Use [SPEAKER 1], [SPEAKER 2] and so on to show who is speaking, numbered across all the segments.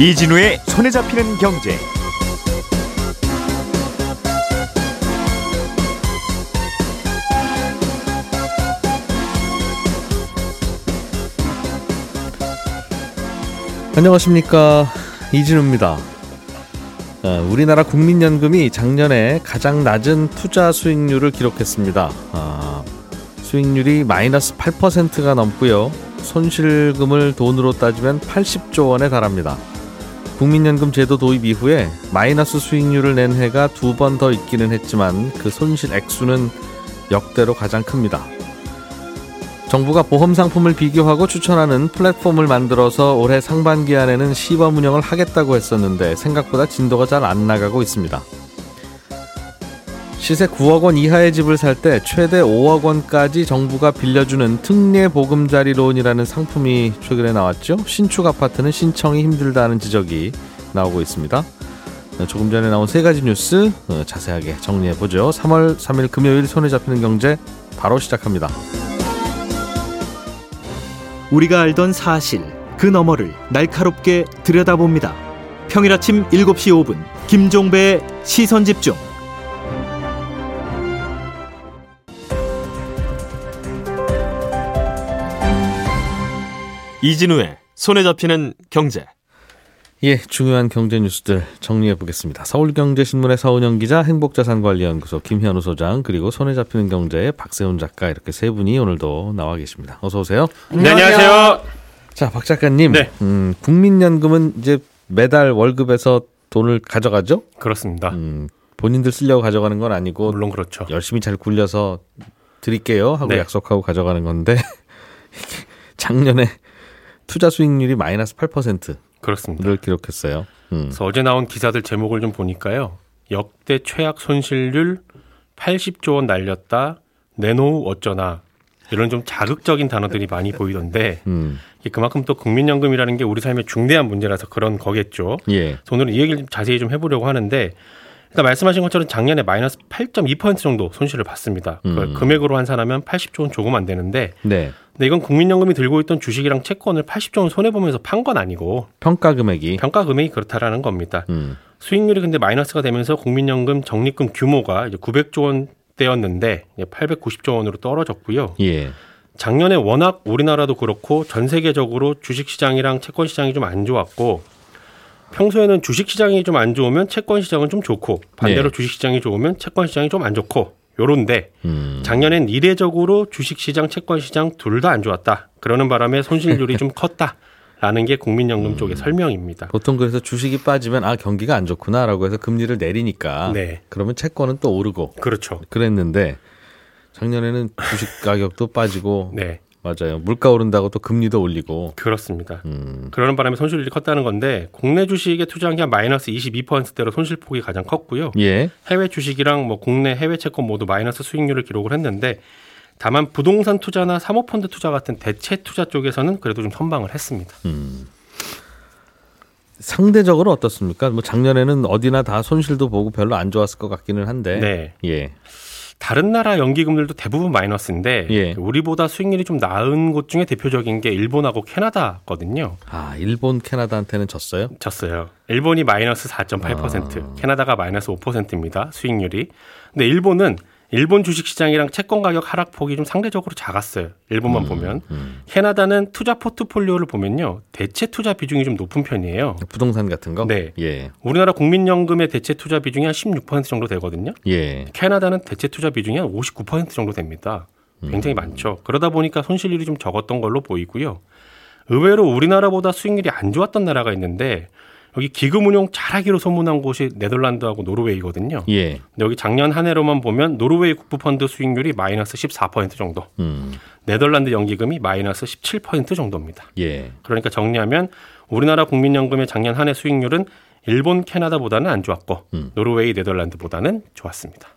[SPEAKER 1] 이진우의 손에 잡히는 경제.
[SPEAKER 2] 안녕하십니까 이진우입니다. 어, 우리나라 국민연금이 작년에 가장 낮은 투자 수익률을 기록했습니다. 아, 수익률이 마이너스 8%가 넘고요. 손실금을 돈으로 따지면 80조 원에 달합니다. 국민연금 제도 도입 이후에 마이너스 수익률을 낸 해가 두 번 더 있기는 했지만 그 손실 액수는 역대로 가장 큽니다. 정부가 보험 상품을 비교하고 추천하는 플랫폼을 만들어서 올해 상반기 안에는 시범 운영을 하겠다고 했었는데 생각보다 진도가 잘 안 나가고 있습니다. 시세 9억 원 이하의 집을 살 때 최대 5억 원까지 정부가 빌려주는 특례 보금자리 론이라는 상품이 최근에 나왔죠. 신축 아파트는 신청이 힘들다는 지적이 나오고 있습니다. 조금 전에 나온 세 가지 뉴스 어, 자세하게 정리해 보죠. 3월 3일 금요일 손에 잡히는 경제 바로 시작합니다.
[SPEAKER 3] 우리가 알던 사실 그 너머를 날카롭게 들여다봅니다. 평일 아침 7시 5분 김종배의 시선 집중.
[SPEAKER 4] 이진우의 손에 잡히는 경제.
[SPEAKER 2] 예, 중요한 경제 뉴스들 정리해 보겠습니다. 서울경제신문의 서은영 기자, 행복자산관리연구소 김현우 소장, 그리고 손에 잡히는 경제의 박세훈 작가 이렇게 세 분이 오늘도 나와 계십니다. 어서 오세요.
[SPEAKER 4] 네, 안녕하세요.
[SPEAKER 2] 자, 박 작가님.
[SPEAKER 4] 네.
[SPEAKER 2] 음, 국민연금은 이제 매달 월급에서 돈을 가져가죠?
[SPEAKER 4] 그렇습니다.
[SPEAKER 2] 음, 본인들 쓰려고 가져가는 건 아니고
[SPEAKER 4] 물론 그렇죠.
[SPEAKER 2] 열심히 잘 굴려서 드릴게요 하고
[SPEAKER 4] 네.
[SPEAKER 2] 약속하고 가져가는 건데 작년에 투자 수익률이 마이너스 8%를
[SPEAKER 4] 그렇습니다.
[SPEAKER 2] 기록했어요. 음.
[SPEAKER 4] 그래서 어제 나온 기사들 제목을 좀 보니까요. 역대 최악 손실률 80조 원 날렸다. 내노후 어쩌나. 이런 좀 자극적인 단어들이 많이 보이던데
[SPEAKER 2] 음.
[SPEAKER 4] 그만큼 또 국민연금이라는 게 우리 삶의 중대한 문제라서 그런 거겠죠.
[SPEAKER 2] 예.
[SPEAKER 4] 오늘은 이 얘기를 좀 자세히 좀 해보려고 하는데 일단 말씀하신 것처럼 작년에 마이너스 8.2% 정도 손실을 봤습니다. 그걸
[SPEAKER 2] 음.
[SPEAKER 4] 금액으로 환산하면 80조 원 조금 안 되는데
[SPEAKER 2] 네.
[SPEAKER 4] 근데 이건 국민연금이 들고 있던 주식이랑 채권을 80조 원 손해 보면서 판 건 아니고
[SPEAKER 2] 평가 금액이
[SPEAKER 4] 평가 금액이 그렇다라는 겁니다.
[SPEAKER 2] 음.
[SPEAKER 4] 수익률이 근데 마이너스가 되면서 국민연금 적립금 규모가 이제 900조 원대였는데 890조 원으로 떨어졌고요.
[SPEAKER 2] 예.
[SPEAKER 4] 작년에 워낙 우리나라도 그렇고 전 세계적으로 주식 시장이랑 채권 시장이 좀 안 좋았고 평소에는 주식 시장이 좀 안 좋으면 채권 시장은 좀 좋고 반대로
[SPEAKER 2] 네.
[SPEAKER 4] 주식 시장이 좋으면 채권 시장이 좀 안 좋고 요런데
[SPEAKER 2] 음.
[SPEAKER 4] 작년엔 이례적으로 주식 시장, 채권 시장 둘 다 안 좋았다. 그러는 바람에 손실률이 좀 컸다. 라는 게 국민연금 쪽의 설명입니다.
[SPEAKER 2] 보통 그래서 주식이 빠지면 아 경기가 안 좋구나라고 해서 금리를 내리니까
[SPEAKER 4] 네.
[SPEAKER 2] 그러면 채권은 또 오르고
[SPEAKER 4] 그렇죠.
[SPEAKER 2] 그랬는데 작년에는 주식 가격도 빠지고
[SPEAKER 4] 네.
[SPEAKER 2] 맞아요 물가 오른다고 또 금리도 올리고
[SPEAKER 4] 그렇습니다.
[SPEAKER 2] 음.
[SPEAKER 4] 그러는 바람에 손실률이 컸다는 건데 국내 주식에 투자한 게 한 마이너스 22%대로 손실폭이 가장 컸고요.
[SPEAKER 2] 예.
[SPEAKER 4] 해외 주식이랑 뭐 국내 해외 채권 모두 마이너스 수익률을 기록을 했는데 다만 부동산 투자나 사모펀드 투자 같은 대체 투자 쪽에서는 그래도 좀 선방을 했습니다.
[SPEAKER 2] 음. 상대적으로 어떻습니까? 뭐 작년에는 어디나 다 손실도 보고 별로 안 좋았을 것 같기는 한데.
[SPEAKER 4] 네.
[SPEAKER 2] 예.
[SPEAKER 4] 다른 나라 연기금들도 대부분 마이너스인데
[SPEAKER 2] 예.
[SPEAKER 4] 우리보다 수익률이 좀 나은 곳 중에 대표적인 게 일본하고 캐나다거든요.
[SPEAKER 2] 아 일본 캐나다한테는 졌어요?
[SPEAKER 4] 졌어요. 일본이 마이너스 4.8%,
[SPEAKER 2] 아.
[SPEAKER 4] 캐나다가 마이너스 5%입니다. 수익률이. 근데 일본은 일본 주식 시장이랑 채권 가격 하락폭이 좀 상대적으로 작았어요. 일본만 보면.
[SPEAKER 2] 음.
[SPEAKER 4] 캐나다는 투자 포트폴리오를 보면요. 대체 투자 비중이 좀 높은 편이에요.
[SPEAKER 2] 부동산 같은 거?
[SPEAKER 4] 네.
[SPEAKER 2] 예.
[SPEAKER 4] 우리나라 국민연금의 대체 투자 비중이 한 16% 정도 되거든요.
[SPEAKER 2] 예.
[SPEAKER 4] 캐나다는 대체 투자 비중이 한 59% 정도 됩니다. 굉장히 많죠. 그러다 보니까 손실률이 좀 적었던 걸로 보이고요. 의외로 우리나라보다 수익률이 안 좋았던 나라가 있는데 여기 기금 운용 잘하기로 소문난 곳이 네덜란드하고 노르웨이거든요.
[SPEAKER 2] 예.
[SPEAKER 4] 근데 여기 작년 한 해로만 보면 노르웨이 국부펀드 수익률이 마이너스 14% 정도,
[SPEAKER 2] 음.
[SPEAKER 4] 네덜란드 연기금이 마이너스 17% 정도입니다.
[SPEAKER 2] 예.
[SPEAKER 4] 그러니까 정리하면 우리나라 국민연금의 작년 한 해 수익률은 일본, 캐나다보다는 안 좋았고
[SPEAKER 2] 음.
[SPEAKER 4] 노르웨이, 네덜란드보다는 좋았습니다.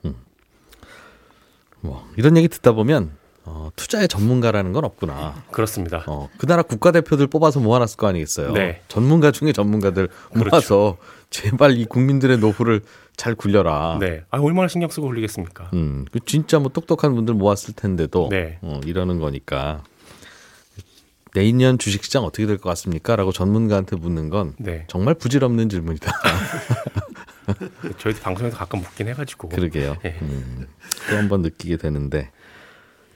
[SPEAKER 2] 뭐 이런 얘기 듣다 보면 어, 투자의 전문가라는 건 없구나.
[SPEAKER 4] 그렇습니다.
[SPEAKER 2] 어, 그 나라 국가대표들 뽑아서 모아놨을 거 아니겠어요.
[SPEAKER 4] 네.
[SPEAKER 2] 전문가 중에 전문가들
[SPEAKER 4] 그렇죠.
[SPEAKER 2] 모아서 제발 이 국민들의 노후를 잘 굴려라.
[SPEAKER 4] 네. 아, 얼마나 신경 쓰고 굴리겠습니까?
[SPEAKER 2] 음, 그 진짜 뭐 똑똑한 분들 모았을 텐데도
[SPEAKER 4] 네.
[SPEAKER 2] 어, 이러는 거니까 내년 주식시장 어떻게 될 것 같습니까? 라고 전문가한테 묻는 건
[SPEAKER 4] 네.
[SPEAKER 2] 정말 부질없는 질문이다.
[SPEAKER 4] 저희도 방송에서 가끔 묻긴 해가지고.
[SPEAKER 2] 그러게요.
[SPEAKER 4] 예.
[SPEAKER 2] 음, 또 한 번 느끼게 되는데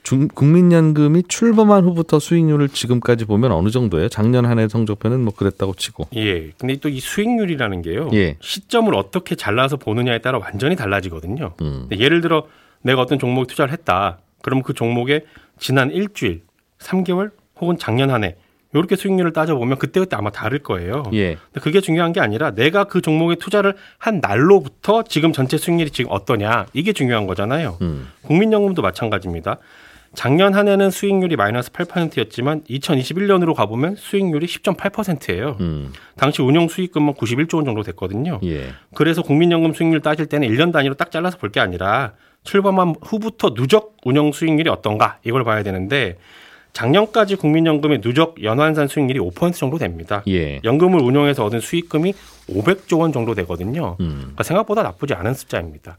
[SPEAKER 2] 중, 국민연금이 출범한 후부터 수익률을 지금까지 보면 어느 정도예요? 작년 한 해 성적표는 뭐 그랬다고 치고.
[SPEAKER 4] 예. 근데 또 이 수익률이라는 게요.
[SPEAKER 2] 예.
[SPEAKER 4] 시점을 어떻게 잘라서 보느냐에 따라 완전히 달라지거든요.
[SPEAKER 2] 음.
[SPEAKER 4] 예를 들어 내가 어떤 종목에 투자를 했다. 그럼 그 종목에 지난 일주일, 3개월 혹은 작년 한 해 이렇게 수익률을 따져보면 그때그때 아마 다를 거예요.
[SPEAKER 2] 예.
[SPEAKER 4] 근데 그게 중요한 게 아니라 내가 그 종목에 투자를 한 날로부터 지금 전체 수익률이 지금 어떠냐 이게 중요한 거잖아요.
[SPEAKER 2] 음.
[SPEAKER 4] 국민연금도 마찬가지입니다. 작년 한 해는 수익률이 마이너스 8%였지만 2021년으로 가보면 수익률이 10.8%예요.
[SPEAKER 2] 음.
[SPEAKER 4] 당시 운용 수익금은 91조 원 정도 됐거든요.
[SPEAKER 2] 예.
[SPEAKER 4] 그래서 국민연금 수익률 따질 때는 1년 단위로 딱 잘라서 볼 게 아니라 출범한 후부터 누적 운영 수익률이 어떤가 이걸 봐야 되는데 작년까지 국민연금의 누적 연환산 수익률이 5% 정도 됩니다.
[SPEAKER 2] 예.
[SPEAKER 4] 연금을 운용해서 얻은 수익금이 500조 원 정도 되거든요.
[SPEAKER 2] 음.
[SPEAKER 4] 그러니까 생각보다 나쁘지 않은 숫자입니다.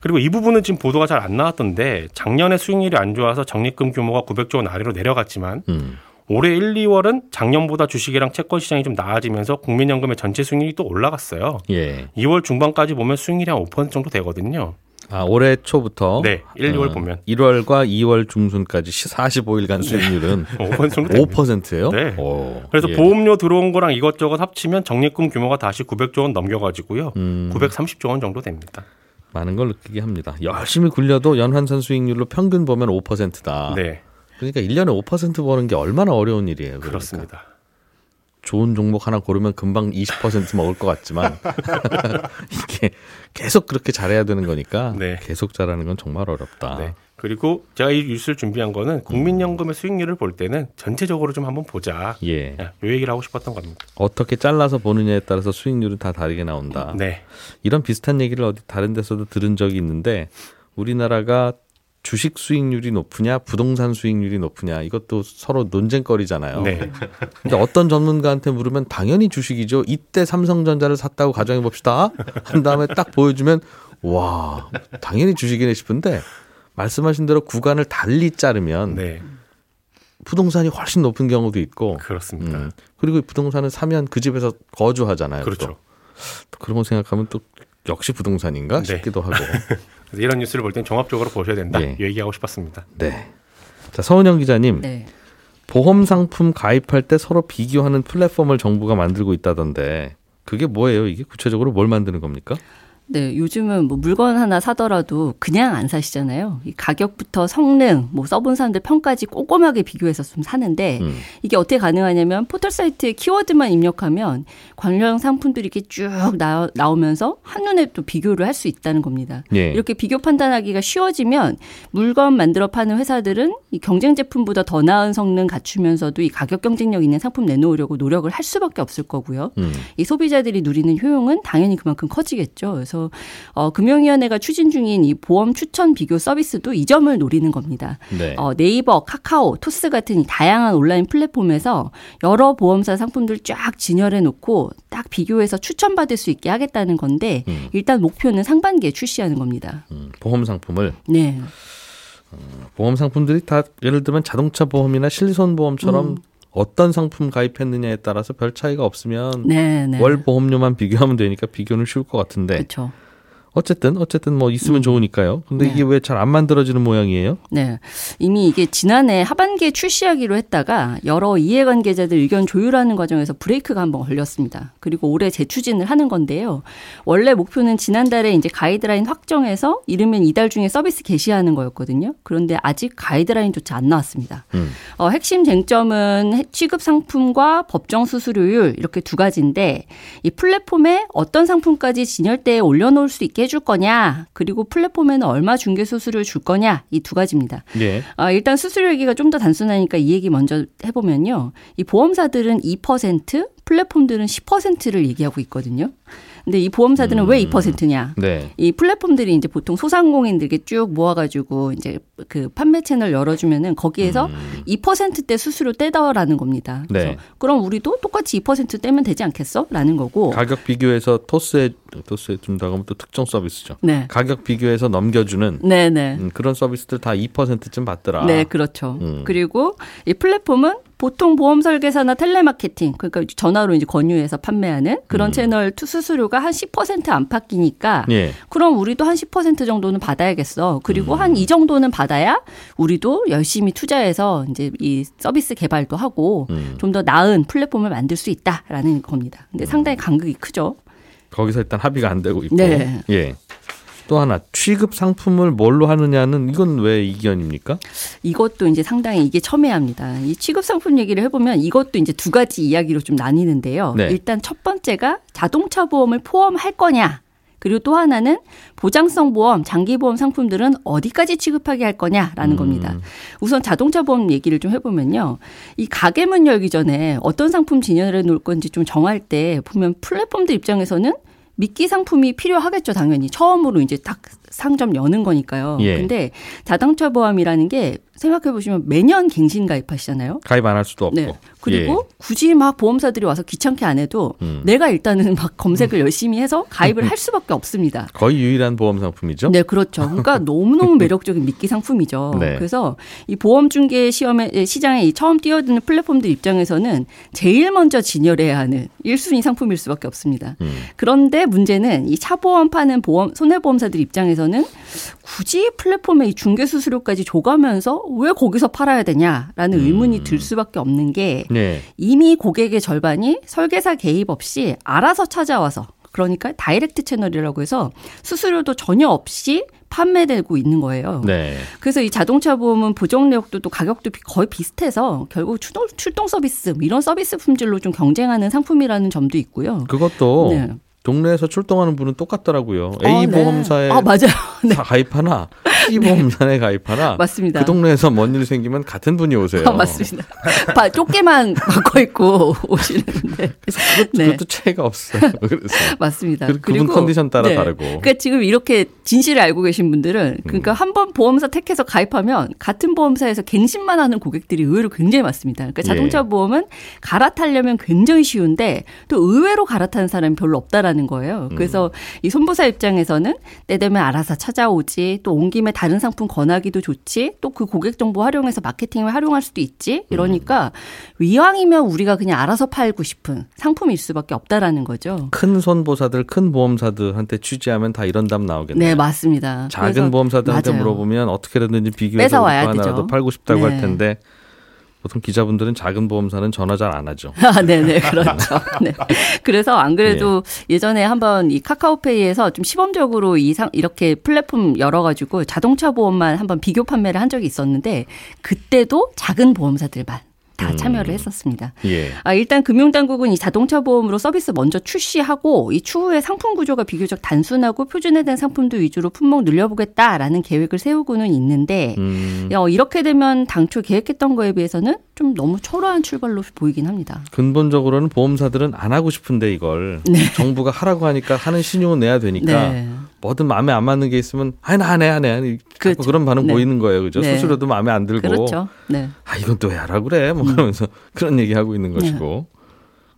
[SPEAKER 4] 그리고 이 부분은 지금 보도가 잘 안 나왔던데 작년에 수익률이 안 좋아서 적립금 규모가 900조 원 아래로 내려갔지만
[SPEAKER 2] 음.
[SPEAKER 4] 올해 1, 2월은 작년보다 주식이랑 채권 시장이 좀 나아지면서 국민연금의 전체 수익률이 또 올라갔어요.
[SPEAKER 2] 예.
[SPEAKER 4] 2월 중반까지 보면 수익률이 한 5% 정도 되거든요.
[SPEAKER 2] 아, 올해 초부터
[SPEAKER 4] 네, 1, 2월
[SPEAKER 2] 어,
[SPEAKER 4] 보면
[SPEAKER 2] 1월과 2월 중순까지 45일간 수익률은
[SPEAKER 4] 5% 정도 됩니다.
[SPEAKER 2] 5%예요?
[SPEAKER 4] 네.
[SPEAKER 2] 오,
[SPEAKER 4] 그래서
[SPEAKER 2] 예.
[SPEAKER 4] 보험료 들어온 거랑 이것저것 합치면 적립금 규모가 다시 900조 원 넘겨 가지고요.
[SPEAKER 2] 음.
[SPEAKER 4] 930조 원 정도 됩니다.
[SPEAKER 2] 많은 걸 느끼게 합니다. 열심히 굴려도 연환산 수익률로 평균 보면 5%다.
[SPEAKER 4] 네,
[SPEAKER 2] 그러니까 1년에 5% 버는 게 얼마나 어려운 일이에요. 그러니까.
[SPEAKER 4] 그렇습니다.
[SPEAKER 2] 좋은 종목 하나 고르면 금방 20% 먹을 것 같지만 이게 계속 그렇게 잘해야 되는 거니까
[SPEAKER 4] 네.
[SPEAKER 2] 계속 잘하는 건 정말 어렵다.
[SPEAKER 4] 네. 그리고 제가 이 뉴스를 준비한 거는 국민연금의 수익률을 볼 때는 전체적으로 좀 한번 보자.
[SPEAKER 2] 예.
[SPEAKER 4] 야, 요 얘기를 하고 싶었던 겁니다.
[SPEAKER 2] 어떻게 잘라서 보느냐에 따라서 수익률은 다 다르게 나온다.
[SPEAKER 4] 네.
[SPEAKER 2] 이런 비슷한 얘기를 어디 다른 데서도 들은 적이 있는데 우리나라가 주식 수익률이 높으냐 부동산 수익률이 높으냐 이것도 서로 논쟁거리잖아요.
[SPEAKER 4] 네.
[SPEAKER 2] 근데 어떤 전문가한테 물으면 당연히 주식이죠. 이때 삼성전자를 샀다고 가정해 봅시다. 한 다음에 딱 보여주면 와 당연히 주식이네 싶은데 말씀하신 대로 구간을 달리 자르면
[SPEAKER 4] 네.
[SPEAKER 2] 부동산이 훨씬 높은 경우도 있고
[SPEAKER 4] 그렇습니다.
[SPEAKER 2] 음, 그리고 이 부동산을 사면 그 집에서 거주하잖아요.
[SPEAKER 4] 그렇죠.
[SPEAKER 2] 또. 또 그런 거 생각하면 또 역시 부동산인가
[SPEAKER 4] 네.
[SPEAKER 2] 싶기도 하고.
[SPEAKER 4] 그래서 이런 뉴스를 볼 땐 종합적으로 보셔야 된다.
[SPEAKER 2] 예.
[SPEAKER 4] 이 얘기하고 싶었습니다.
[SPEAKER 2] 네. 자 서은영 기자님,
[SPEAKER 5] 네.
[SPEAKER 2] 보험 상품 가입할 때 서로 비교하는 플랫폼을 정부가 만들고 있다던데 그게 뭐예요? 이게 구체적으로 뭘 만드는 겁니까?
[SPEAKER 5] 네, 요즘은 뭐 물건 하나 사더라도 그냥 안 사시잖아요. 이 가격부터 성능, 뭐 써본 사람들 평까지 꼼꼼하게 비교해서 좀 사는데
[SPEAKER 2] 음.
[SPEAKER 5] 이게 어떻게 가능하냐면 포털 사이트에 키워드만 입력하면 관련 상품들이 이렇게 쭉 나, 나오 면서 한눈에 또 비교를 할 수 있다는 겁니다.
[SPEAKER 2] 예.
[SPEAKER 5] 이렇게 비교 판단하기가 쉬워지면 물건 만들어 파는 회사들은 이 경쟁 제품보다 더 나은 성능 갖추면서도 이 가격 경쟁력 있는 상품 내놓으려고 노력을 할 수밖에 없을 거고요.
[SPEAKER 2] 음.
[SPEAKER 5] 이 소비자들이 누리는 효용은 당연히 그만큼 커지겠죠. 그래서 어, 금융위원회가 추진 중인 이 보험 추천 비교 서비스도 이 점을 노리는 겁니다.
[SPEAKER 2] 네.
[SPEAKER 5] 어, 네이버, 카카오, 토스 같은 이 다양한 온라인 플랫폼에서 여러 보험사 상품들 쫙 진열해 놓고 딱 비교해서 추천받을 수 있게 하겠다는 건데
[SPEAKER 2] 음.
[SPEAKER 5] 일단 목표는 상반기에 출시하는 겁니다.
[SPEAKER 2] 음, 보험 상품을
[SPEAKER 5] 네.
[SPEAKER 2] 보험 상품들이 다 예를 들면 자동차 보험이나 실손 보험처럼
[SPEAKER 5] 음.
[SPEAKER 2] 어떤 상품 가입했느냐에 따라서 별 차이가 없으면
[SPEAKER 5] 네, 네.
[SPEAKER 2] 월 보험료만 비교하면 되니까 비교는 쉬울 것 같은데
[SPEAKER 5] 그렇죠.
[SPEAKER 2] 어쨌든 어쨌든 뭐 있으면 좋으니까요. 근데
[SPEAKER 5] 네.
[SPEAKER 2] 이게 왜 잘 안 만들어지는 모양이에요?
[SPEAKER 5] 네. 이미 이게 지난해 하반기에 출시하기로 했다가 여러 이해관계자들 의견 조율하는 과정에서 브레이크가 한번 걸렸습니다. 그리고 올해 재추진을 하는 건데요. 원래 목표는 지난달에 이제 가이드라인 확정해서 이르면 이달 중에 서비스 개시하는 거였거든요. 그런데 아직 가이드라인조차 안 나왔습니다.
[SPEAKER 2] 음.
[SPEAKER 5] 어, 핵심 쟁점은 해- 취급 상품과 법정 수수료율 이렇게 두 가지인데 이 플랫폼에 어떤 상품까지 진열대에 올려놓을 수 있게 해줄 거냐 그리고 플랫폼에는 얼마 중개 수수료를 줄 거냐 이 두 가지입니다.
[SPEAKER 2] 예.
[SPEAKER 5] 아, 일단 수수료 얘기가 좀 더 단순하니까 이 얘기 먼저 해보면요. 이 보험사들은 2%, 플랫폼들은 10%를 얘기하고 있거든요. 근데 이 보험사들은 왜 2%냐?
[SPEAKER 2] 네.
[SPEAKER 5] 이 플랫폼들이 이제 보통 소상공인들에게 쭉 모아가지고 이제 그 판매 채널 열어주면은 거기에서
[SPEAKER 2] 음.
[SPEAKER 5] 2%대 수수료 떼더라는 겁니다. 그래서
[SPEAKER 2] 네.
[SPEAKER 5] 그럼 우리도 똑같이 2% 떼면 되지 않겠어? 라는 거고.
[SPEAKER 2] 가격 비교해서 토스에 또 준다고 하면 또 특정 서비스죠.
[SPEAKER 5] 네.
[SPEAKER 2] 가격 비교해서 넘겨주는
[SPEAKER 5] 네네.
[SPEAKER 2] 음, 그런 서비스들 다 2%쯤 받더라.
[SPEAKER 5] 네, 그렇죠.
[SPEAKER 2] 음.
[SPEAKER 5] 그리고 이 플랫폼은 보통 보험 설계사나 텔레마케팅, 그러니까 전화로 이제 권유해서 판매하는 그런
[SPEAKER 2] 음.
[SPEAKER 5] 채널도 수수료가 한 10% 안팎이니까
[SPEAKER 2] 예.
[SPEAKER 5] 그럼 우리도 한 10% 정도는 받아야겠어. 그리고
[SPEAKER 2] 음.
[SPEAKER 5] 한이 정도는 받아야 우리도 열심히 투자해서 이제 이 서비스 개발도 하고
[SPEAKER 2] 음.
[SPEAKER 5] 좀더 나은 플랫폼을 만들 수 있다라는 겁니다. 근데 상당히 간극이 크죠.
[SPEAKER 2] 거기서 일단 합의가 안 되고 있고.
[SPEAKER 5] 네.
[SPEAKER 2] 예. 또 하나 취급 상품을 뭘로 하느냐는 이건 왜 이견입니까?
[SPEAKER 5] 이것도 이제 상당히 이게 첨예합니다. 이 취급 상품 얘기를 해보면 이것도 이제 두 가지 이야기로 좀 나뉘는데요.
[SPEAKER 2] 네.
[SPEAKER 5] 일단 첫 번째가 자동차 보험을 포함할 거냐. 그리고 또 하나는 보장성 보험, 장기 보험 상품들은 어디까지 취급하게 할 거냐라는
[SPEAKER 2] 음.
[SPEAKER 5] 겁니다. 우선 자동차 보험 얘기를 좀 해보면요. 이 가게 문 열기 전에 어떤 상품 진열해 놓을 건지 좀 정할 때 보면 플랫폼들 입장에서는 미끼 상품이 필요하겠죠, 당연히. 처음으로 이제 딱 상점 여는 거니까요.
[SPEAKER 2] 예.
[SPEAKER 5] 근데 자동차 보험이라는 게 생각해 보시면 매년 갱신 가입하시잖아요.
[SPEAKER 2] 가입 안 할 수도 없고.
[SPEAKER 5] 네. 그리고 굳이 막 보험사들이 와서 귀찮게 안 해도
[SPEAKER 2] 예. 음.
[SPEAKER 5] 내가 일단은 막 검색을 열심히 해서 가입을 할 수밖에 없습니다.
[SPEAKER 2] 거의 유일한 보험 상품이죠.
[SPEAKER 5] 네, 그렇죠. 그러니까 너무너무 매력적인 미끼 상품이죠.
[SPEAKER 2] 네.
[SPEAKER 5] 그래서 이 보험 중개 시험에 시장에 이 처음 뛰어드는 플랫폼들 입장에서는 제일 먼저 진열해야 하는 1순위 상품일 수밖에 없습니다.
[SPEAKER 2] 음.
[SPEAKER 5] 그런데 문제는 이 차보험 파는 보험 손해보험사들 입장에서 는 굳이 플랫폼에 이 중개 수수료까지 줘가면서 왜 거기서 팔아야 되냐라는
[SPEAKER 2] 음.
[SPEAKER 5] 의문이 들 수밖에 없는 게
[SPEAKER 2] 네.
[SPEAKER 5] 이미 고객의 절반이 설계사 개입 없이 알아서 찾아와서 그러니까 다이렉트 채널이라고 해서 수수료도 전혀 없이 판매되고 있는 거예요.
[SPEAKER 2] 네.
[SPEAKER 5] 그래서 이 자동차 보험은 보정 내역도 또 가격도 비- 거의 비슷해서 결국 출동, 출동 서비스 뭐 이런 서비스 품질로 좀 경쟁하는 상품이라는 점도 있고요.
[SPEAKER 2] 그것도
[SPEAKER 5] 네.
[SPEAKER 2] 동네에서 출동하는 분은 똑같더라고요.
[SPEAKER 5] 어,
[SPEAKER 2] A
[SPEAKER 5] 네.
[SPEAKER 2] 보험사에
[SPEAKER 5] 아 맞아요. 네.
[SPEAKER 2] 다 가입하나 C 보험사에 가입하나
[SPEAKER 5] 맞습니다.
[SPEAKER 2] 그 동네에서 뭔 일 생기면 같은 분이 오세요.
[SPEAKER 5] 아, 맞습니다. 바, 좁게만 바꿔 입고 오시는데. 네.
[SPEAKER 2] 그것도 차이가 없어요. 그래서
[SPEAKER 5] 맞습니다.
[SPEAKER 2] 그- 그분 컨디션 따라 다르고.
[SPEAKER 5] 그러니까 지금 이렇게 진실을 알고 계신 분들은 그러니까 한번 보험사 택해서 가입하면 같은 보험사에서 갱신만 하는 고객들이 의외로 굉장히 많습니다. 그러니까 자동차
[SPEAKER 2] 예.
[SPEAKER 5] 보험은 갈아타려면 굉장히 쉬운데 또 의외로 갈아타는 사람이 별로 없다라는 거예요. 그래서 이 손보사 입장에서는 때 되면 알아서 찾아오지 또 온 김에 다른 상품 권하기도 좋지 또 그 고객 정보 활용해서 마케팅을 활용할 수도 있지 이러니까 이왕이면 우리가 그냥 알아서 팔고 싶은 상품일 수밖에 없다라는 거죠.
[SPEAKER 2] 큰 손보사들, 큰 보험사들한테 취재하면 다 이런 답 나오겠네요.
[SPEAKER 5] 네, 맞습니다.
[SPEAKER 2] 작은 보험사들한테
[SPEAKER 5] 맞아요.
[SPEAKER 2] 물어보면 어떻게든지 비교해서
[SPEAKER 5] 뺏어와야
[SPEAKER 2] 하나라도. 팔고 싶다고 할
[SPEAKER 5] 네.
[SPEAKER 2] 텐데 보통 기자분들은 작은 보험사는 전화 잘 안 하죠.
[SPEAKER 5] 아, 네네, 그렇죠. 네. 그래서 안 그래도
[SPEAKER 2] 네.
[SPEAKER 5] 예전에 한번 이 카카오페이에서 좀 시범적으로 이 상, 이렇게 플랫폼 열어가지고 자동차 보험만 한번 비교 판매를 한 적이 있었는데 그때도 작은 보험사들만 다
[SPEAKER 2] 음.
[SPEAKER 5] 참여를 했었습니다.
[SPEAKER 2] 예.
[SPEAKER 5] 아, 일단 금융당국은 이 자동차 보험으로 서비스 먼저 출시하고 이 추후에 상품 구조가 비교적 단순하고 표준화된 상품들 위주로 품목 늘려보겠다라는 계획을 세우고는 있는데
[SPEAKER 2] 음,
[SPEAKER 5] 어, 이렇게 되면 당초 계획했던 거에 비해서는 좀 너무 초라한 출발로 보이긴 합니다.
[SPEAKER 2] 근본적으로는 보험사들은 안 하고 싶은데 이걸 정부가 하라고 하니까 하는 신용은 내야 되니까
[SPEAKER 5] 네.
[SPEAKER 2] 뭐든 마음에 안 맞는 게 있으면 아니 나안 해, 안 해. 자꾸
[SPEAKER 5] 그렇죠.
[SPEAKER 2] 그런 반응
[SPEAKER 5] 네.
[SPEAKER 2] 보이는 거예요. 그죠?
[SPEAKER 5] 네.
[SPEAKER 2] 수수료도 마음에 안 들고
[SPEAKER 5] 그렇죠. 네.
[SPEAKER 2] 아 이건 또왜 하라 그래? 뭐 그러면서 그런 얘기 하고 있는 것이고.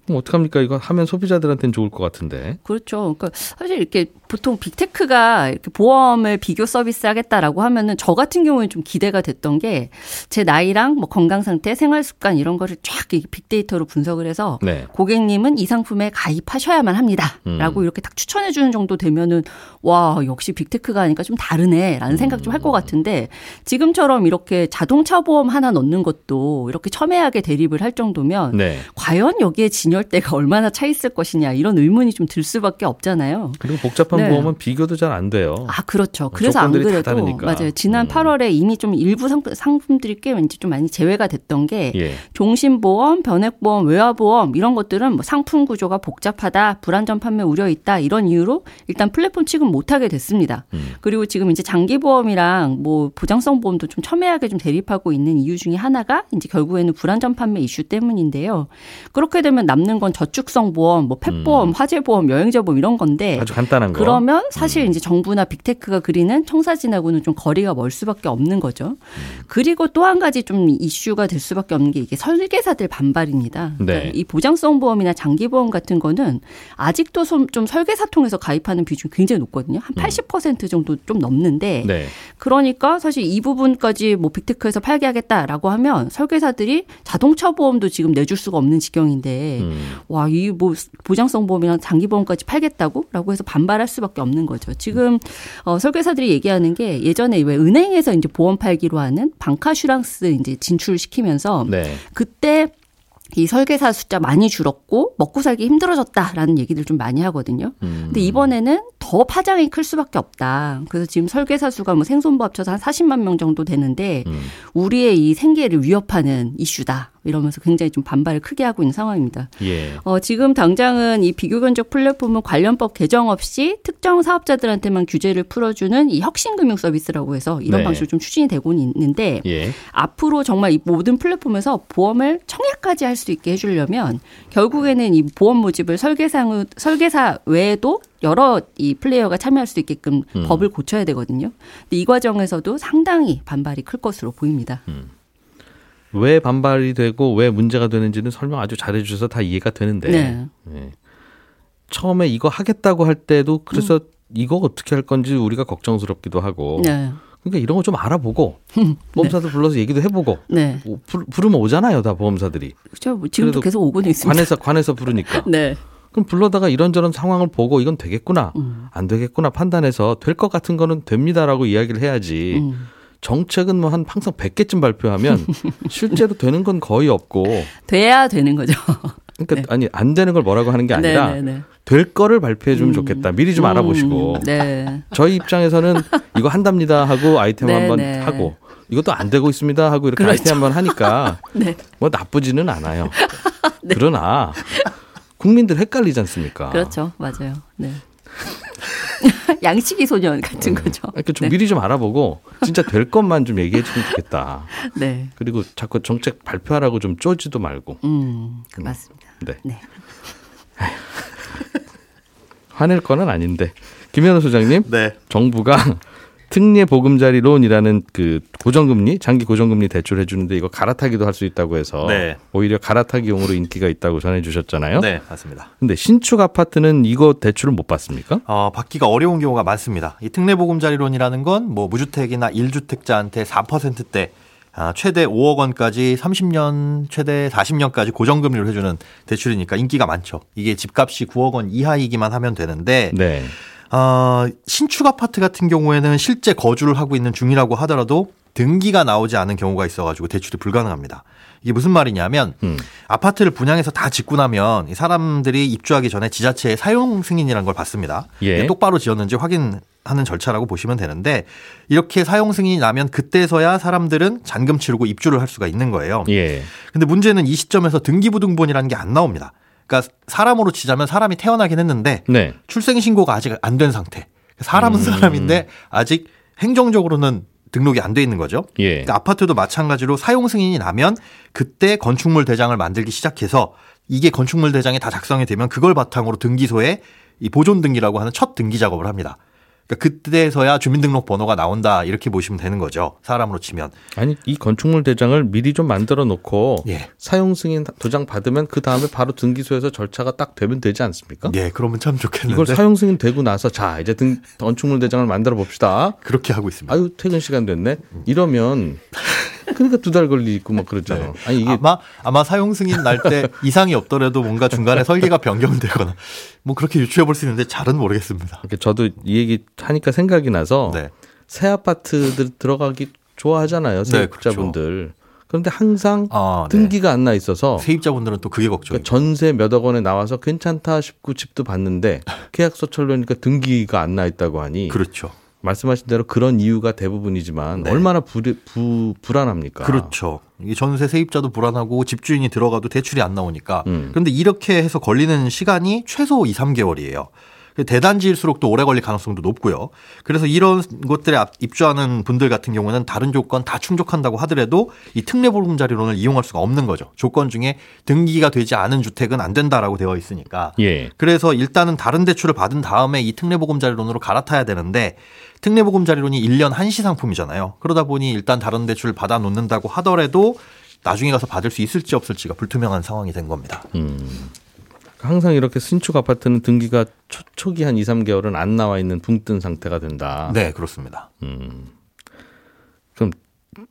[SPEAKER 2] 그럼 어떡합니까? 이거 하면 소비자들한테는 좋을 것 같은데.
[SPEAKER 5] 그렇죠. 그러니까 사실 이렇게 보통 빅테크가 이렇게 보험을 비교 서비스 하겠다라고 하면은 저 같은 경우는 좀 기대가 됐던 게 제 나이랑 뭐 건강 상태, 생활 습관 이런 거를 쫙이 빅데이터로 분석을 해서
[SPEAKER 2] 네.
[SPEAKER 5] 고객님은 이 상품에 가입하셔야만 합니다라고
[SPEAKER 2] 음.
[SPEAKER 5] 이렇게 딱 추천해 주는 정도 되면은 와 역시 빅테크가 하니까 좀 다르네라는 생각 좀 할것
[SPEAKER 2] 음.
[SPEAKER 5] 같은데 지금처럼 이렇게 자동차 보험 하나 넣는 것도 이렇게 첨예하게 대립을 할 정도면
[SPEAKER 2] 네.
[SPEAKER 5] 과연 여기에 진열대가 얼마나 차 있을 것이냐 이런 의문이 좀 들 수밖에 없잖아요.
[SPEAKER 2] 그리고 복잡한
[SPEAKER 5] 네.
[SPEAKER 2] 보험은 비교도 잘 안 돼요.
[SPEAKER 5] 아 그렇죠. 그래서 안 그래도. 맞아요. 지난
[SPEAKER 2] 음.
[SPEAKER 5] 8월에 이미 좀 일부 상, 상품 들이 꽤 왠지 좀 많이 제외가 됐던 게
[SPEAKER 2] 예.
[SPEAKER 5] 종신보험, 변액보험, 외화보험 이런 것들은 뭐 상품 구조가 복잡하다, 불안전 판매 우려 있다 이런 이유로 일단 플랫폼 취급 못하게 됐습니다.
[SPEAKER 2] 음.
[SPEAKER 5] 그리고 지금 이제 장기보험이랑 뭐 보장성 보험도 좀 첨예하게 좀 대립하고 있는 이유 중에 하나가 이제 결국에는 불안전 판매 이슈 때문인데요. 그렇게 되면 남는 건 저축성 보험, 뭐 펫보험, 화재보험, 여행자 보험 이런 건데
[SPEAKER 2] 아주 간단한 거.
[SPEAKER 5] 이러면 사실 이제 정부나 빅테크가 그리는 청사진하고는 좀 거리가 멀 수밖에 없는 거죠. 그리고 또 한 가지 좀 이슈가 될 수밖에 없는 게 이게 설계사들 반발입니다.
[SPEAKER 2] 네.
[SPEAKER 5] 그러니까 이 보장성 보험이나 장기 보험 같은 거는 아직도 좀, 좀 설계사 통해서 가입하는 비중이 굉장히 높거든요. 한 80% 정도 좀 넘는데
[SPEAKER 2] 네.
[SPEAKER 5] 그러니까 사실 이 부분까지 뭐 빅테크에서 팔게 하겠다라고 하면 설계사들이 자동차 보험도 지금 내줄 수가 없는 지경인데
[SPEAKER 2] 음.
[SPEAKER 5] 와이 뭐 보장성 보험이랑 장기 보험까지 팔겠다고라고 해서 반발할 수 밖에 없는 거죠. 지금 어, 설계사들이 얘기하는 게 예전에 왜 은행에서 이제 보험 팔기로 하는 방카슈랑스 이제 진출시키면서
[SPEAKER 2] 네.
[SPEAKER 5] 그때 이 설계사 숫자 많이 줄었고 먹고 살기 힘들어졌다라는 얘기들 좀 많이 하거든요.
[SPEAKER 2] 음.
[SPEAKER 5] 근데 이번에는 더 파장이 클 수밖에 없다. 그래서 지금 설계사 수가 뭐 생존부 합쳐서 한 40만 명 정도 되는데
[SPEAKER 2] 음.
[SPEAKER 5] 우리의 이 생계를 위협하는 이슈다. 이러면서 굉장히 좀 반발을 크게 하고 있는 상황입니다.
[SPEAKER 2] 예.
[SPEAKER 5] 어, 지금 당장은 이 비교 견적 플랫폼은 관련법 개정 없이 특정 사업자들한테만 규제를 풀어주는 이 혁신금융 서비스라고 해서 이런
[SPEAKER 2] 네.
[SPEAKER 5] 방식으로 좀 추진이 되고는 있는데
[SPEAKER 2] 예.
[SPEAKER 5] 앞으로 정말 이 모든 플랫폼에서 보험을 청약까지 할 수 있게 해주려면 결국에는 이 보험 모집을 설계상 설계사 외에도 여러 이 플레이어가 참여할 수 있게끔
[SPEAKER 2] 음.
[SPEAKER 5] 법을 고쳐야 되거든요. 근데 이 과정에서도 상당히 반발이 클 것으로 보입니다.
[SPEAKER 2] 왜 반발이 되고 왜 문제가 되는지는 설명 아주 잘해 주셔서 다 이해가 되는데
[SPEAKER 5] 네.
[SPEAKER 2] 예. 처음에 이거 하겠다고 할 때도 그래서 이거 어떻게 할 건지 우리가 걱정스럽기도 하고
[SPEAKER 5] 네.
[SPEAKER 2] 그러니까 이런 거 좀 알아보고 보험사들 불러서 얘기도 해보고
[SPEAKER 5] 네.
[SPEAKER 2] 오, 부르- 부르 면 오잖아요 다 보험사들이
[SPEAKER 5] 그렇죠. 뭐 지금도 계속 오고는 있습니다.
[SPEAKER 2] 관에서 관에서 부르니까
[SPEAKER 5] 네.
[SPEAKER 2] 그럼 불러다가 이런저런 상황을 보고 이건 되겠구나
[SPEAKER 5] 음.
[SPEAKER 2] 안 되겠구나 판단해서 될 것 같은 거는 됩니다라고 이야기를 해야지
[SPEAKER 5] 음.
[SPEAKER 2] 정책은 뭐 한 항상 100개쯤 발표하면 실제로 되는 건 거의 없고
[SPEAKER 5] 돼야 되는 거죠.
[SPEAKER 2] 그러니까
[SPEAKER 5] 네.
[SPEAKER 2] 아니 안 되는 걸 뭐라고 하는 게 아니라
[SPEAKER 5] 네, 네, 네.
[SPEAKER 2] 될 거를 발표해 주면
[SPEAKER 5] 음.
[SPEAKER 2] 좋겠다. 미리 좀 알아보시고
[SPEAKER 5] 음, 네.
[SPEAKER 2] 저희 입장에서는 이거 한답니다 하고 아이템
[SPEAKER 5] 네,
[SPEAKER 2] 한번
[SPEAKER 5] 네.
[SPEAKER 2] 하고 이것도 안 되고 있습니다 하고 이렇게
[SPEAKER 5] 그렇죠.
[SPEAKER 2] 아이템 한번 하니까
[SPEAKER 5] 네.
[SPEAKER 2] 뭐 나쁘지는 않아요. 그러나 국민들 헷갈리지 않습니까?
[SPEAKER 5] 그렇죠. 맞아요. 네. 양치기 소년 같은 거죠.
[SPEAKER 2] 이렇게 좀
[SPEAKER 5] 네.
[SPEAKER 2] 미리 좀 알아보고 진짜 될 것만 좀 얘기해 주면 좋겠다.
[SPEAKER 5] 네.
[SPEAKER 2] 그리고 자꾸 정책 발표하라고 좀 쪼지도 말고.
[SPEAKER 5] 음, 그 맞습니다.
[SPEAKER 2] 네.
[SPEAKER 5] 네.
[SPEAKER 2] 화낼 거는 아닌데. 김현우 소장님,
[SPEAKER 6] 네.
[SPEAKER 2] 정부가 특례 보금자리 론이라는 그 고정금리, 장기 고정금리 대출 해 주는데 이거 갈아타기도 할 수 있다고 해서
[SPEAKER 6] 네.
[SPEAKER 2] 오히려 갈아타기용으로 인기가 있다고 전해 주셨잖아요.
[SPEAKER 6] 네, 맞습니다.
[SPEAKER 2] 근데 신축 아파트는 이거 대출을 못 받습니까?
[SPEAKER 6] 어, 받기가 어려운 경우가 많습니다. 이 특례 보금자리론이라는 건 뭐 무주택이나 1주택자한테 4%대 아, 최대 5억 원까지 30년, 최대 40년까지 고정금리를 해주는 대출이니까 인기가 많죠. 이게 집값이 9억 원 이하이기만 하면 되는데
[SPEAKER 2] 네.
[SPEAKER 6] 어, 신축 아파트 같은 경우에는 실제 거주를 하고 있는 중이라고 하더라도 등기가 나오지 않은 경우가 있어가지고 대출이 불가능합니다. 이게 무슨 말이냐면
[SPEAKER 2] 음.
[SPEAKER 6] 아파트를 분양해서 다 짓고 나면 이 사람들이 입주하기 전에 지자체의 사용 승인이라는 걸 받습니다.
[SPEAKER 2] 예.
[SPEAKER 6] 똑바로 지었는지 확인하는 절차라고 보시면 되는데 이렇게 사용 승인이 나면 그때서야 사람들은 잔금 치르고 입주를 할 수가 있는 거예요.
[SPEAKER 2] 예.
[SPEAKER 6] 근데 문제는 이 시점에서 등기부등본이라는 게 안 나옵니다. 그러니까 사람으로 치자면 사람이 태어나긴 했는데
[SPEAKER 2] 네.
[SPEAKER 6] 출생 신고가 아직 안 된 상태. 사람은
[SPEAKER 2] 음.
[SPEAKER 6] 사람인데 아직 행정적으로는 등록이 안 돼 있는 거죠.
[SPEAKER 2] 예.
[SPEAKER 6] 그러니까 아파트도 마찬가지로 사용 승인이 나면 그때 건축물 대장을 만들기 시작해서 이게 건축물 대장이 다 작성이 되면 그걸 바탕으로 등기소에 이 보존 등기라고 하는 첫 등기 작업을 합니다. 그러니까 그때서야 주민등록 번호가 나온다 이렇게 보시면 되는 거죠. 사람으로 치면.
[SPEAKER 2] 아니 이 건축물 대장을 미리 좀 만들어 놓고
[SPEAKER 6] 예.
[SPEAKER 2] 사용 승인 도장 받으면 그 다음에 바로 등기소에서 절차가 딱 되면 되지 않습니까?
[SPEAKER 6] 예, 그러면 참 좋겠는데.
[SPEAKER 2] 이걸 사용 승인 되고 나서 자 이제 등 건축물 대장을 만들어 봅시다.
[SPEAKER 6] 그렇게 하고 있습니다.
[SPEAKER 2] 아유 퇴근 시간 됐네. 이러면 그러니까 두 달 걸리고 막 그랬잖아. 아니 이게
[SPEAKER 6] 아마 아마 사용 승인 날 때 이상이 없더라도 뭔가 중간에 설계가 변경되거나 뭐 그렇게 유추해 볼 수 있는데 잘은 모르겠습니다.
[SPEAKER 2] 저도 이 얘기 하니까 생각이 나서
[SPEAKER 6] 네.
[SPEAKER 2] 새 아파트들 들어가기 좋아하잖아요.
[SPEAKER 6] 네,
[SPEAKER 2] 세입자분들. 그런데 항상
[SPEAKER 6] 아, 네.
[SPEAKER 2] 등기가 안 나 있어서
[SPEAKER 6] 세입자분들은 또 그게 걱정이죠.
[SPEAKER 2] 그러니까 전세 몇억 원에 나와서 괜찮다 싶고 집도 봤는데 계약서 철로니까 등기가 안 나 있다고 하니
[SPEAKER 6] 그렇죠.
[SPEAKER 2] 말씀하신 대로 그런 이유가 대부분이지만
[SPEAKER 6] 네.
[SPEAKER 2] 얼마나 불, 부, 불안합니까?
[SPEAKER 6] 그렇죠. 전세 세입자도 불안하고 집주인이 들어가도 대출이 안 나오니까.
[SPEAKER 2] 음.
[SPEAKER 6] 그런데 이렇게 해서 걸리는 시간이 최소 2, 3개월이에요. 대단지일수록 또 오래 걸릴 가능성도 높고요. 그래서 이런 곳들에 입주하는 분들 같은 경우는 다른 조건 다 충족한다고 하더라도 이 특례보금자리론을 이용할 수가 없는 거죠. 조건 중에 등기가 되지 않은 주택은 안 된다라고 되어 있으니까.
[SPEAKER 2] 예.
[SPEAKER 6] 그래서 일단은 다른 대출을 받은 다음에 이 특례보금자리론으로 갈아타야 되는데 특례보금자리론이 1년 한시 상품이잖아요. 그러다 보니 일단 다른 대출을 받아 놓는다고 하더라도 나중에 가서 받을 수 있을지 없을지가 불투명한 상황이 된 겁니다.
[SPEAKER 2] 음. 항상 이렇게 신축 아파트는 등기가 초, 초기 한 2, 3개월은 안 나와 있는 붕 뜬 상태가 된다.
[SPEAKER 6] 네, 그렇습니다.
[SPEAKER 2] 음. 그럼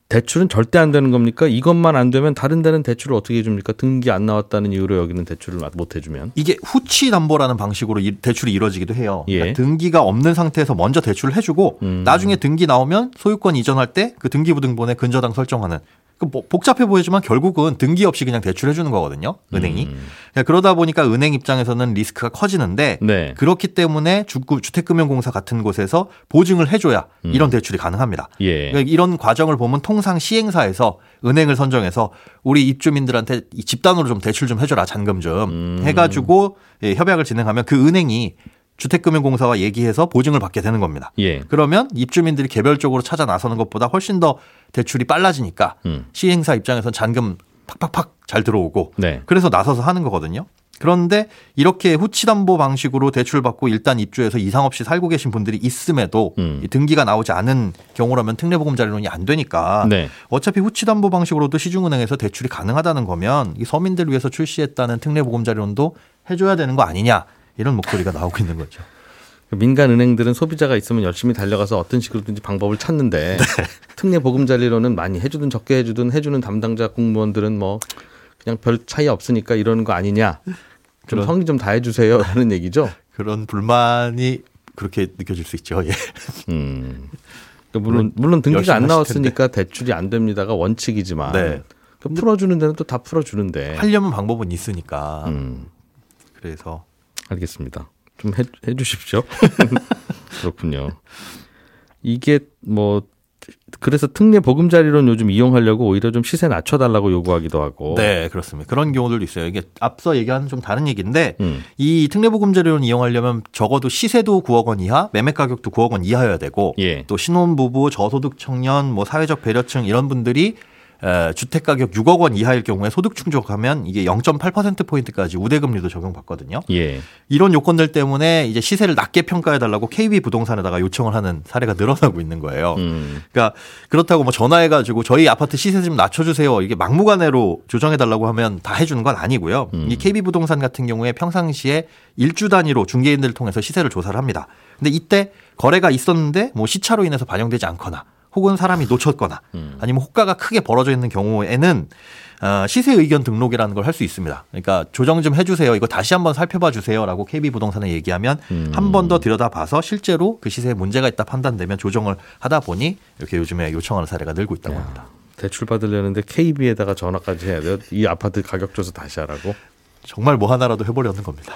[SPEAKER 2] 대출은 절대 안 되는 겁니까? 이것만 안 되면 다른 데는 대출을 어떻게 해줍니까? 등기 안 나왔다는 이유로 여기는 대출을 못 해주면?
[SPEAKER 6] 이게 후치 담보라는 방식으로 대출이 이루어지기도 해요.
[SPEAKER 2] 예.
[SPEAKER 6] 그러니까 등기가 없는 상태에서 먼저 대출을 해주고
[SPEAKER 2] 음.
[SPEAKER 6] 나중에 등기 나오면 소유권 이전할 때 그 등기부등본에 근저당 설정하는 그 뭐 복잡해 보이지만 결국은 등기 없이 그냥 대출해 주는 거거든요. 은행이.
[SPEAKER 2] 음.
[SPEAKER 6] 그러니까 그러다 보니까 은행 입장에서는 리스크가 커지는데
[SPEAKER 2] 네.
[SPEAKER 6] 그렇기 때문에 주- 주택금융공사 같은 곳에서 보증을 해줘야 이런 대출이 가능합니다.
[SPEAKER 2] 음. 예.
[SPEAKER 6] 그러니까 이런 과정을 보면 통상 시행사에서 은행을 선정해서 우리 입주민들한테 이 집단으로 좀 대출 좀 해줘라 잔금 좀
[SPEAKER 2] 음.
[SPEAKER 6] 해가지고 예, 협약을 진행하면 그 은행이 주택금융공사와 얘기해서 보증을 받게 되는 겁니다.
[SPEAKER 2] 예.
[SPEAKER 6] 그러면 입주민들이 개별적으로 찾아 나서는 것보다 훨씬 더 대출이 빨라지니까
[SPEAKER 2] 음.
[SPEAKER 6] 시행사 입장에선 잔금 팍팍팍 잘 들어오고
[SPEAKER 2] 네.
[SPEAKER 6] 그래서 나서서 하는 거거든요. 그런데 이렇게 후치담보 방식으로 대출 받고 일단 입주해서 이상 없이 살고 계신 분들이 있음에도
[SPEAKER 2] 음.
[SPEAKER 6] 이 등기가 나오지 않은 경우라면 특례보금자리론이 안 되니까
[SPEAKER 2] 네.
[SPEAKER 6] 어차피 후치담보 방식으로도 시중은행에서 대출이 가능하다는 거면 이 서민들 위해서 출시했다는 특례보금자리론도 해줘야 되는 거 아니냐 이런 목소리가 나오고 있는 거죠.
[SPEAKER 2] 민간 은행들은 소비자가 있으면 열심히 달려가서 어떤 식으로든지 방법을 찾는데
[SPEAKER 6] 네.
[SPEAKER 2] 특례 보금자리로는 많이 해주든 적게 해주든 해주는 담당자 공무원들은 뭐 그냥 별 차이 없으니까 이러는 거 아니냐. 좀
[SPEAKER 6] 그런-
[SPEAKER 2] 성의 좀 다 해주세요 하는 얘기죠.
[SPEAKER 6] 그런 불만이 그렇게 느껴질 수 있죠. 예.
[SPEAKER 2] 음. 그러니까 물론 물론 등기가 안 나왔으니까 대출이 안 됩니다가 원칙이지만
[SPEAKER 6] 네.
[SPEAKER 2] 그 풀어주는 데는 또 다 풀어주는데.
[SPEAKER 6] 하려면 방법은 있으니까
[SPEAKER 2] 음.
[SPEAKER 6] 그래서
[SPEAKER 2] 알겠습니다. 좀 해, 해 주십시오. 그렇군요. 이게 뭐 그래서 특례 보금자리론 요즘 이용하려고 오히려 좀 시세 낮춰달라고 요구하기도 하고.
[SPEAKER 6] 네 그렇습니다. 그런 경우들도 있어요. 이게 앞서 얘기한 좀 다른 얘기인데
[SPEAKER 2] 음.
[SPEAKER 6] 이 특례 보금자리론 이용하려면 적어도 시세도 9억 원 이하, 매매 가격도 9억 원 이하여야 되고
[SPEAKER 2] 예.
[SPEAKER 6] 또 신혼부부, 저소득 청년, 뭐 사회적 배려층 이런 분들이 에, 주택 가격 6억 원 이하일 경우에 소득 충족하면 이게 0.8% 포인트까지 우대금리도 적용받거든요.
[SPEAKER 2] 예.
[SPEAKER 6] 이런 요건들 때문에 이제 시세를 낮게 평가해 달라고 KB 부동산에다가 요청을 하는 사례가 늘어나고 있는 거예요.
[SPEAKER 2] 음.
[SPEAKER 6] 그러니까 그렇다고 뭐 전화해 가지고 저희 아파트 시세 좀 낮춰 주세요. 이게 막무가내로 조정해 달라고 하면 다 해 주는 건 아니고요.
[SPEAKER 2] 음.
[SPEAKER 6] 이 KB 부동산 같은 경우에 평상시에 일주 단위로 중개인들을 통해서 시세를 조사를 합니다. 근데 이때 거래가 있었는데 뭐 시차로 인해서 반영되지 않거나 혹은 사람이 놓쳤거나
[SPEAKER 2] 음.
[SPEAKER 6] 아니면 호가가 크게 벌어져 있는 경우에는 어, 시세 의견 등록이라는 걸 할 수 있습니다. 그러니까 조정 좀 해주세요. 이거 다시 한번 살펴봐 주세요라고 KB 부동산에 얘기하면
[SPEAKER 2] 음.
[SPEAKER 6] 한번 더 들여다봐서 실제로 그 시세에 문제가 있다 판단되면 조정을 하다 보니 이렇게 요즘에 요청하는 사례가 늘고 있다고 합니다.
[SPEAKER 2] 대출 받으려는데 KB에다가 전화까지 해야 돼요. 이 아파트 가격 줘서 다시 하라고.
[SPEAKER 6] 정말 뭐 하나라도 해보려는 겁니다.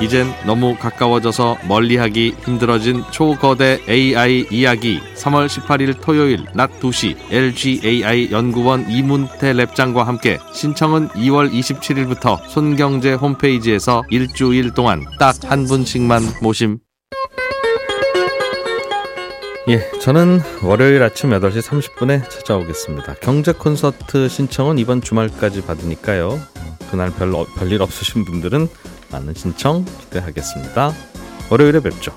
[SPEAKER 2] 이젠 너무 가까워져서 멀리하기 힘들어진 초거대 AI 이야기 3월 18일 토요일 낮 2시 LGAI 연구원 이문태 랩장과 함께 신청은 2월 27일부터 손경제 홈페이지에서 일주일 동안 딱 한 분씩만 모심 예, 저는 월요일 아침 8시 30분에 찾아오겠습니다. 경제 콘서트 신청은 이번 주말까지 받으니까요. 그날 별, 별일 없으신 분들은 많은 신청 기대하겠습니다. 월요일에 뵙죠.